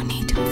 don't need. to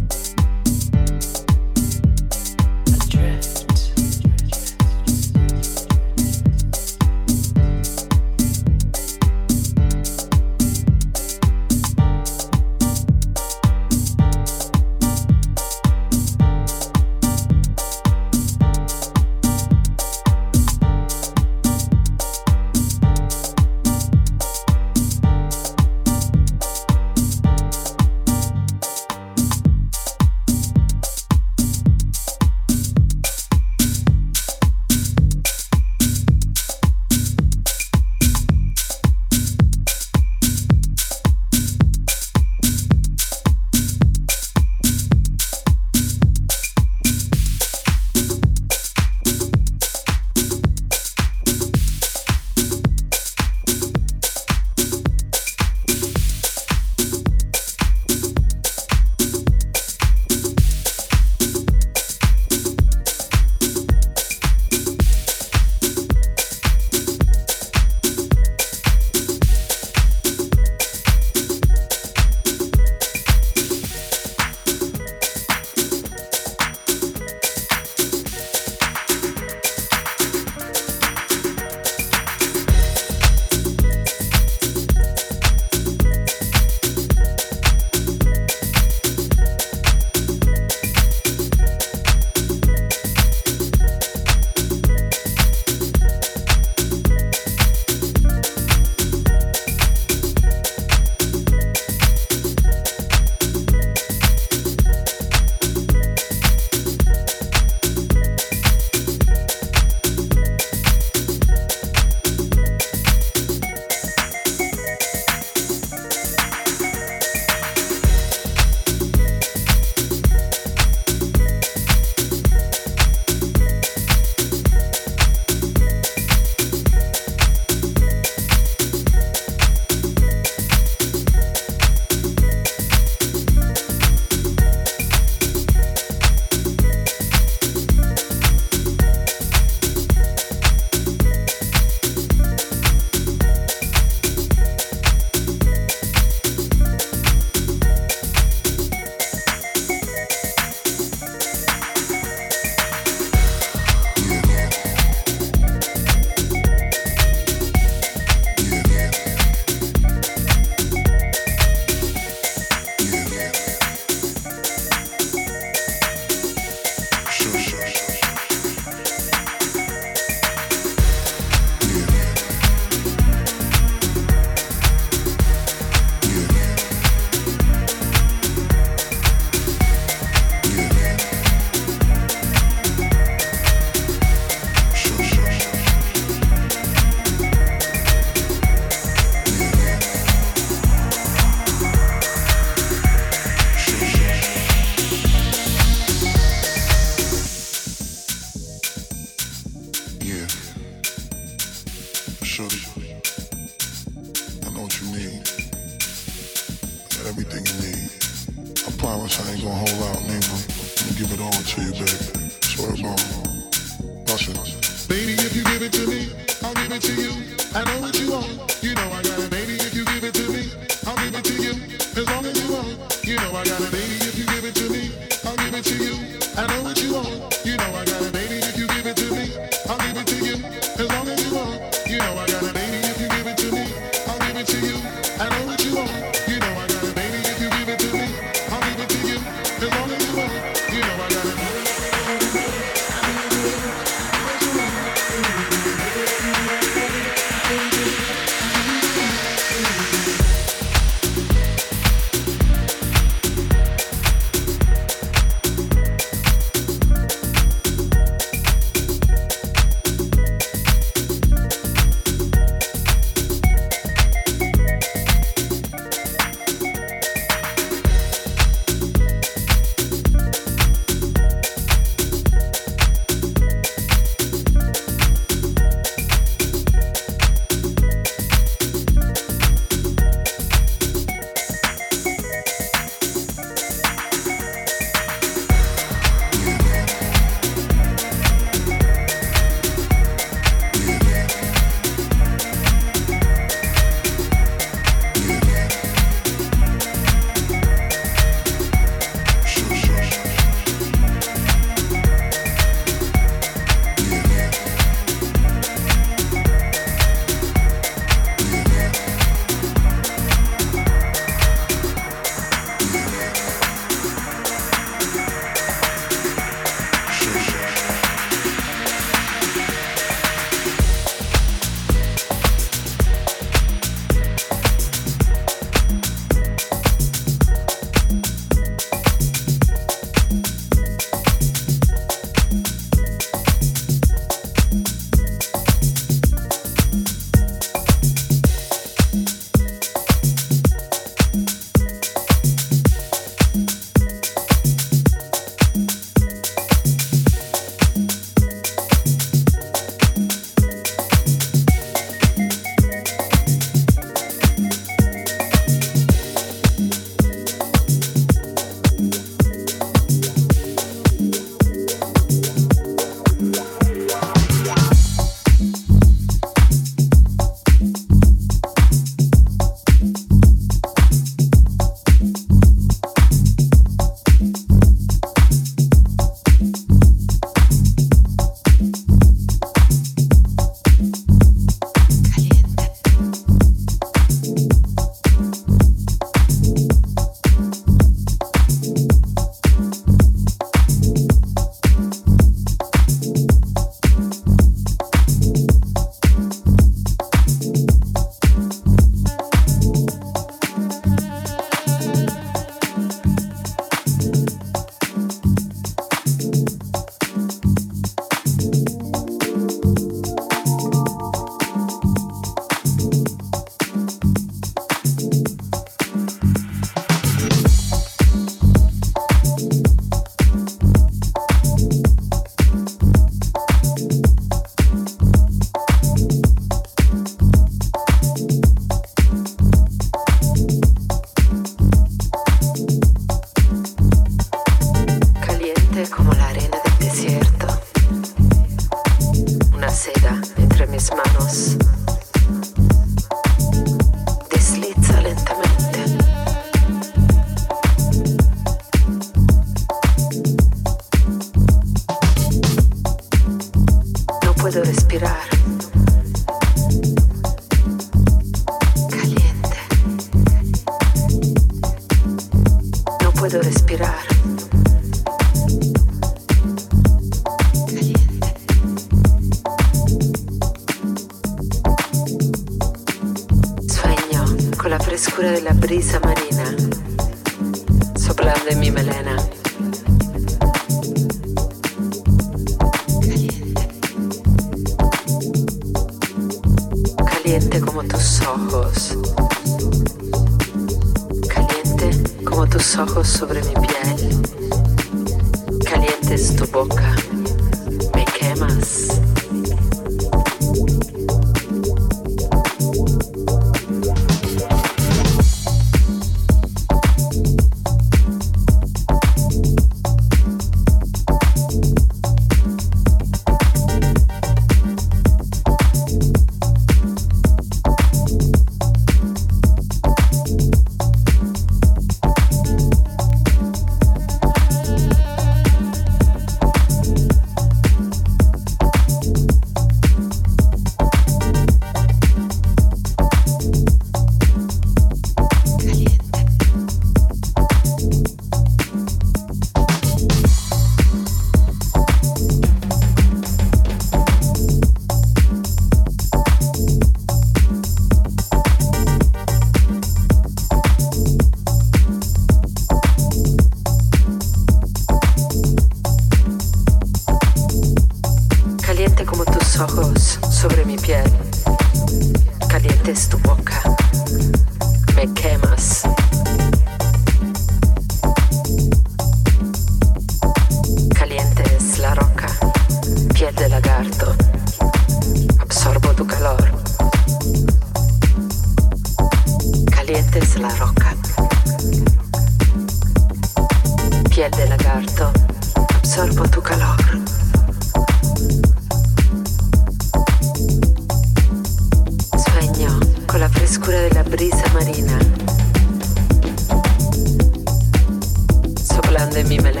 En mi melena.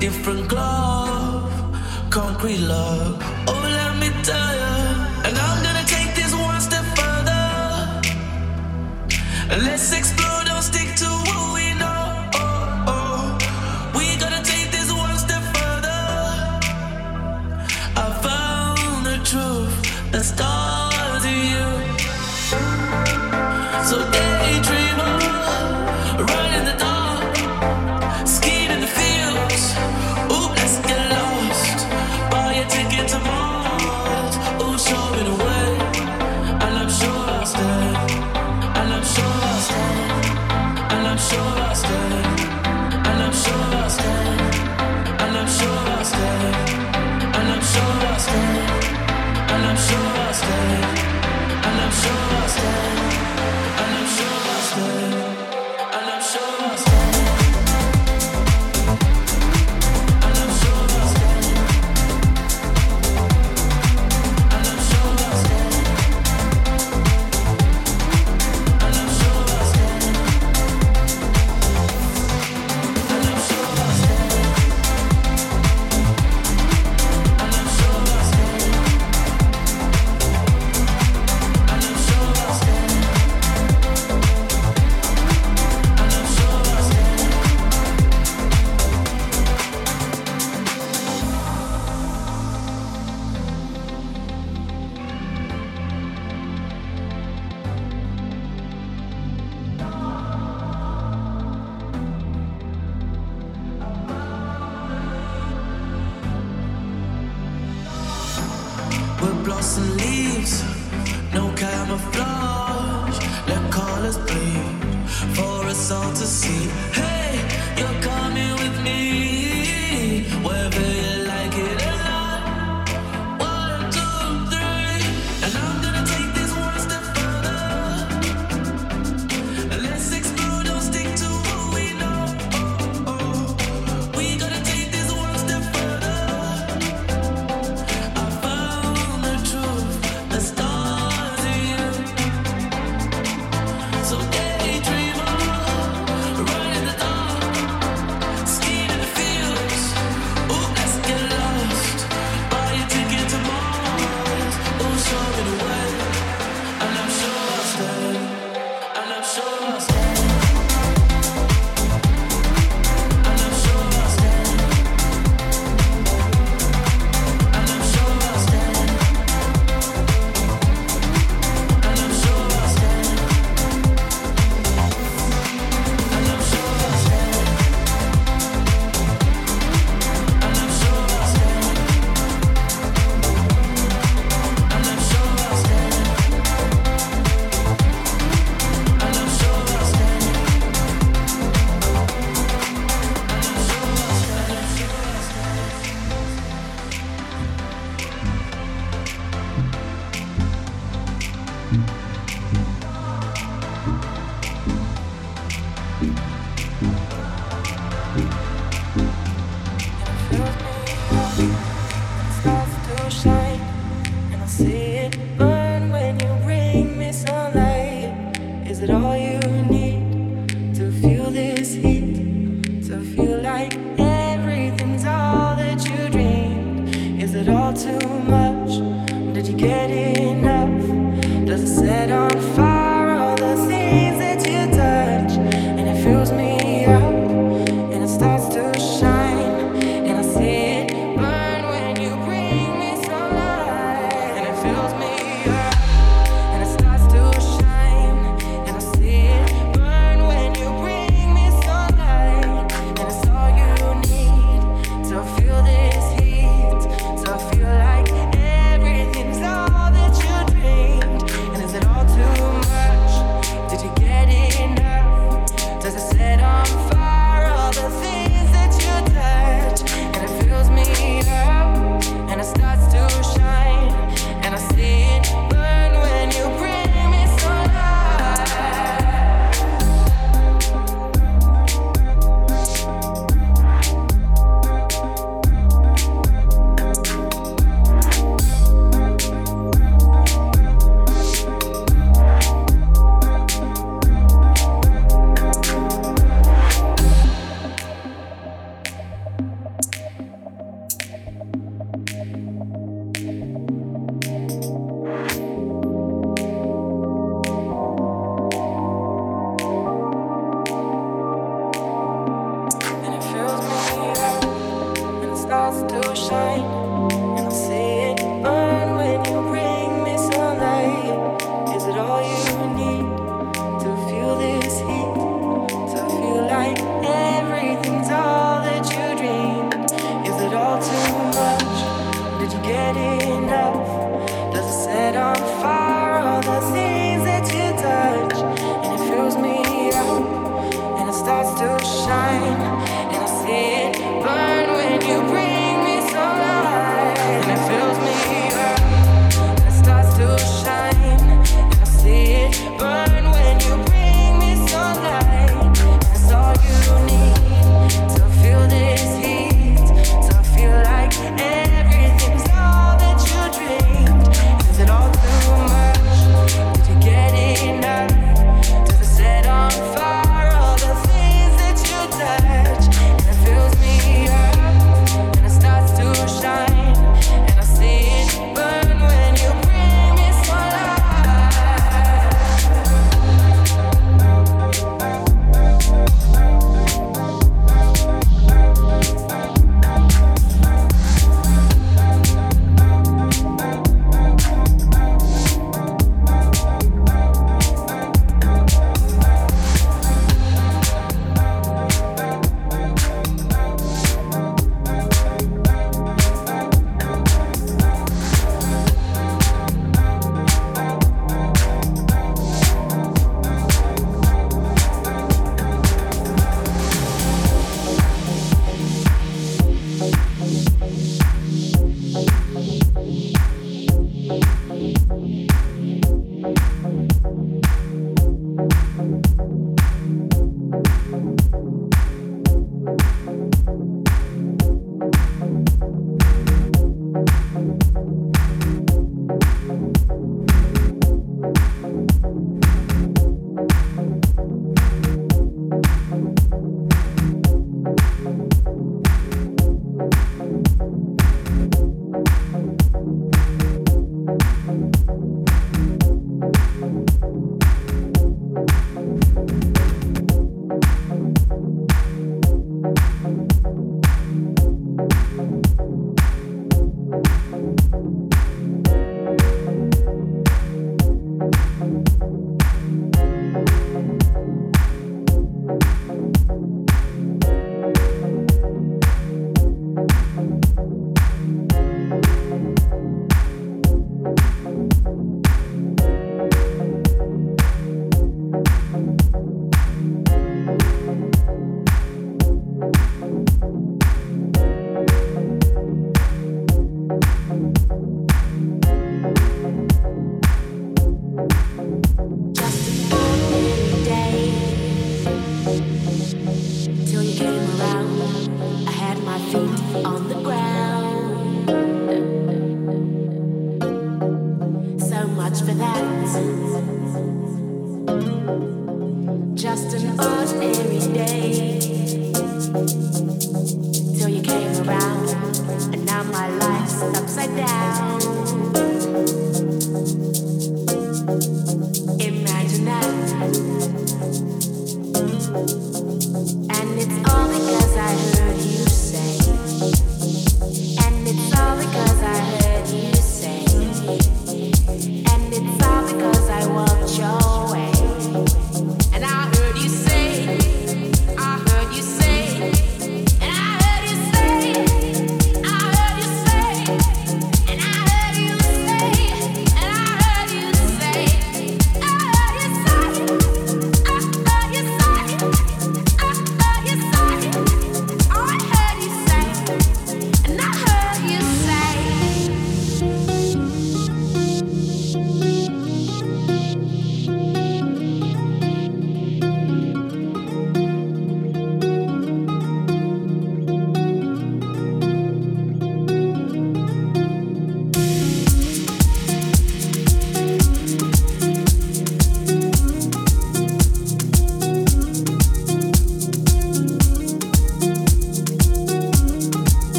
different glove, concrete love. Oh, let me tell you, and I'm gonna take this one step further. Let's explore.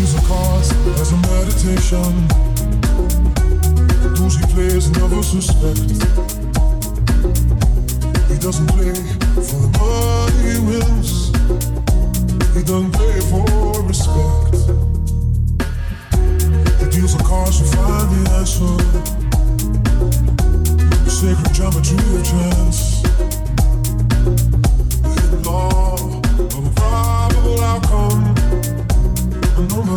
music cards as a meditation. Though he plays, never suspect. He doesn't play for the money he wins. He doesn't play for respect. He deals the cards to find the answer. The sacred geometry of chance.